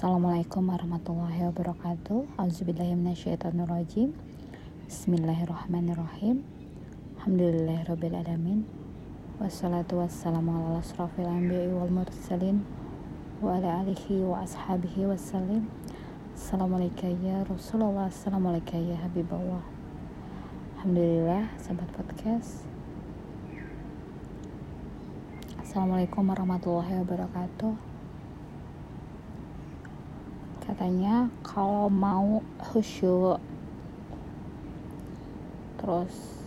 Assalamualaikum warahmatullahi wabarakatuh. Auzubillahiminasyaitonirrojim Bismillahirrahmanirrahim. Alhamdulillahirrabbilalamin Wassalatu wassalamu ala asrafil anbiya wal mursalin Wa ala alihi wa ashabihi wassalim. Assalamualaikum ya Rasulullah. Assalamualaikum ya Habibullah. Alhamdulillah sahabat podcast. Assalamualaikum warahmatullahi wabarakatuh katanya kalau mau khusyuk terus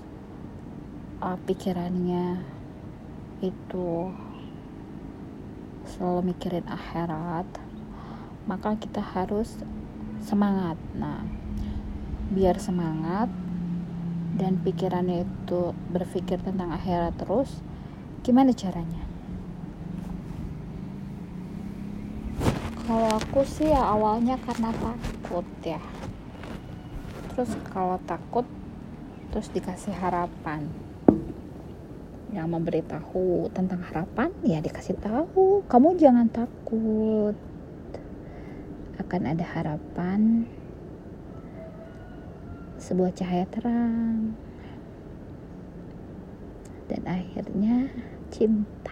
uh, pikirannya itu selalu mikirin akhirat maka kita harus semangat. Nah biar semangat dan pikirannya itu berpikir tentang akhirat terus gimana caranya kalau aku sih ya awalnya karena takut ya. Terus kalau takut terus dikasih harapan. Yang memberitahu tentang harapan ya dikasih tahu. Kamu jangan takut. Akan ada harapan. Sebuah cahaya terang. Dan akhirnya cinta.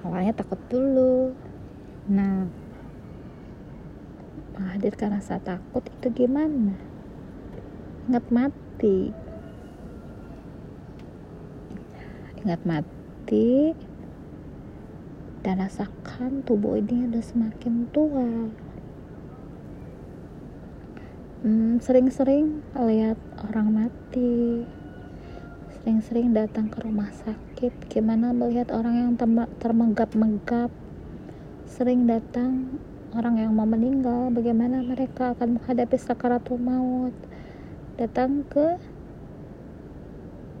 Awalnya takut dulu Nah, menghadirkan rasa takut itu gimana? Ingat mati. Ingat mati dan rasakan tubuh ini udah semakin tua. Hmm, sering-sering lihat orang mati sering-sering datang ke rumah sakit gimana melihat orang yang termenggap-menggap sering datang orang yang mau meninggal bagaimana mereka akan menghadapi sakaratul maut? Datang ke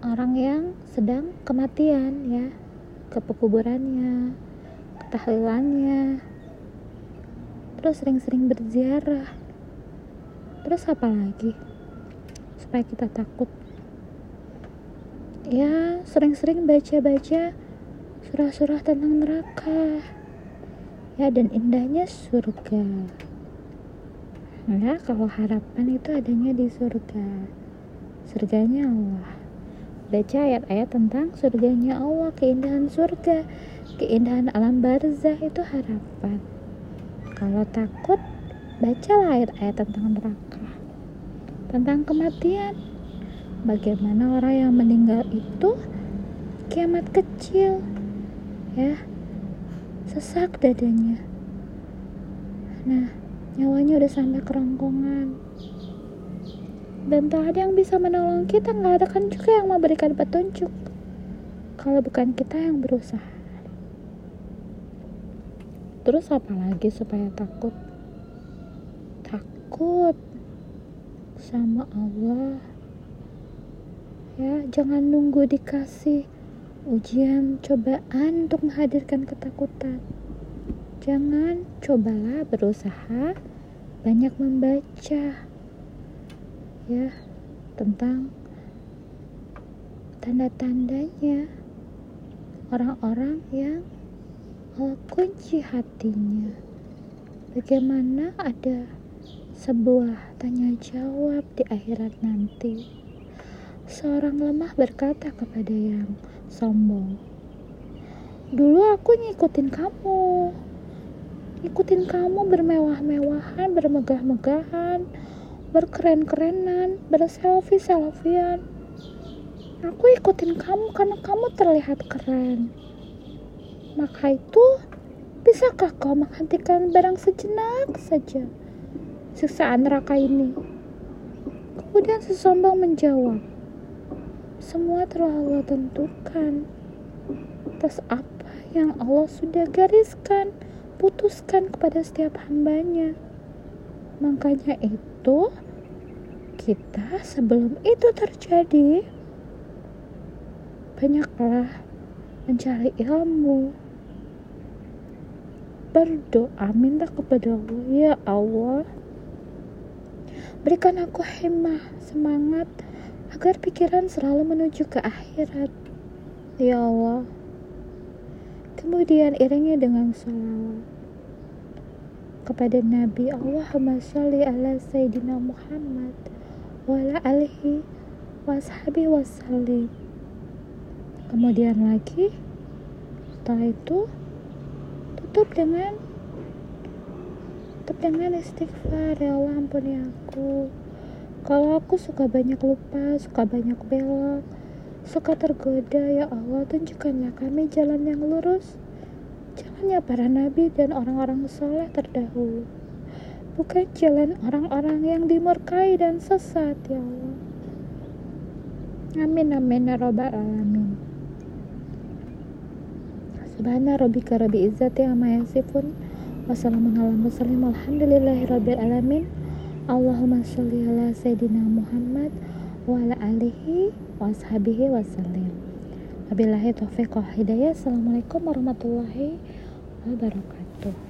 orang yang sedang kematian ya. Ke pekuburannya ke tahlilannya. Terus sering-sering berziarah. Terus apa lagi supaya kita takut? Ya sering-sering baca-baca surah-surah tentang neraka ya dan indahnya surga. Ya kalau harapan itu adanya di surga. Surganya Allah. Baca ayat-ayat tentang surganya Allah keindahan surga keindahan alam barzah itu harapan. Kalau takut bacalah ayat-ayat tentang neraka tentang kematian. Bagaimana orang yang meninggal itu kiamat kecil ya sesak dadanya. Nah nyawanya udah sampai kerongkongan. Dan tak ada yang bisa menolong kita nggak ada kan juga yang memberikan petunjuk. Kalau bukan kita yang berusaha. Terus apa lagi supaya takut? Takut sama Allah. Ya jangan nunggu dikasih ujian cobaan untuk menghadirkan ketakutan. Jangan cobalah berusaha banyak membaca ya tentang tanda-tandanya orang-orang yang kunci hatinya. Bagaimana ada sebuah tanya jawab di akhirat nanti. Seorang lemah berkata kepada yang sombong. Dulu aku ngikutin kamu. Ngikutin kamu bermewah-mewahan, bermegah-megahan, berkeren-kerenan, berselfie-selfian. Aku ikutin kamu karena kamu terlihat keren. Maka itu, bisakah kau menghentikan barang sejenak saja siksaan neraka ini? Kemudian sesombong menjawab, semua telah Allah tentukan atas apa yang Allah sudah gariskan, putuskan kepada setiap hambanya. Makanya itu, kita sebelum itu terjadi, banyaklah mencari ilmu, berdoa, minta kepada Allah, ya Allah, berikan aku hemah, semangat, agar pikiran selalu menuju ke akhirat. Ya Allah. Kemudian iringnya dengan salawat. kepada Nabi Allahumma sholli ala Sayyidina Muhammad wa ala alihi washabi wasallim kemudian lagi setelah itu tutup dengan tutup dengan istighfar ya Allah ampuni aku kalau aku suka banyak lupa suka banyak belok suka tergoda ya Allah tunjukkanlah kami jalan yang lurus. Jalannya para nabi dan orang-orang soleh terdahulu. Bukan jalan orang-orang yang dimurkai dan sesat ya Allah. Amin amin ya robbal alamin. Subhana rabbika rabbi izzati amma yasifun. Wassalamualaikum warahmatullahi alamin Allahumma sholli ala sayyidina Muhammad wa ala alihi wa ashabihi wasallim Wabillahi taufiq hidayah. Assalamualaikum warahmatullahi wabarakatuh.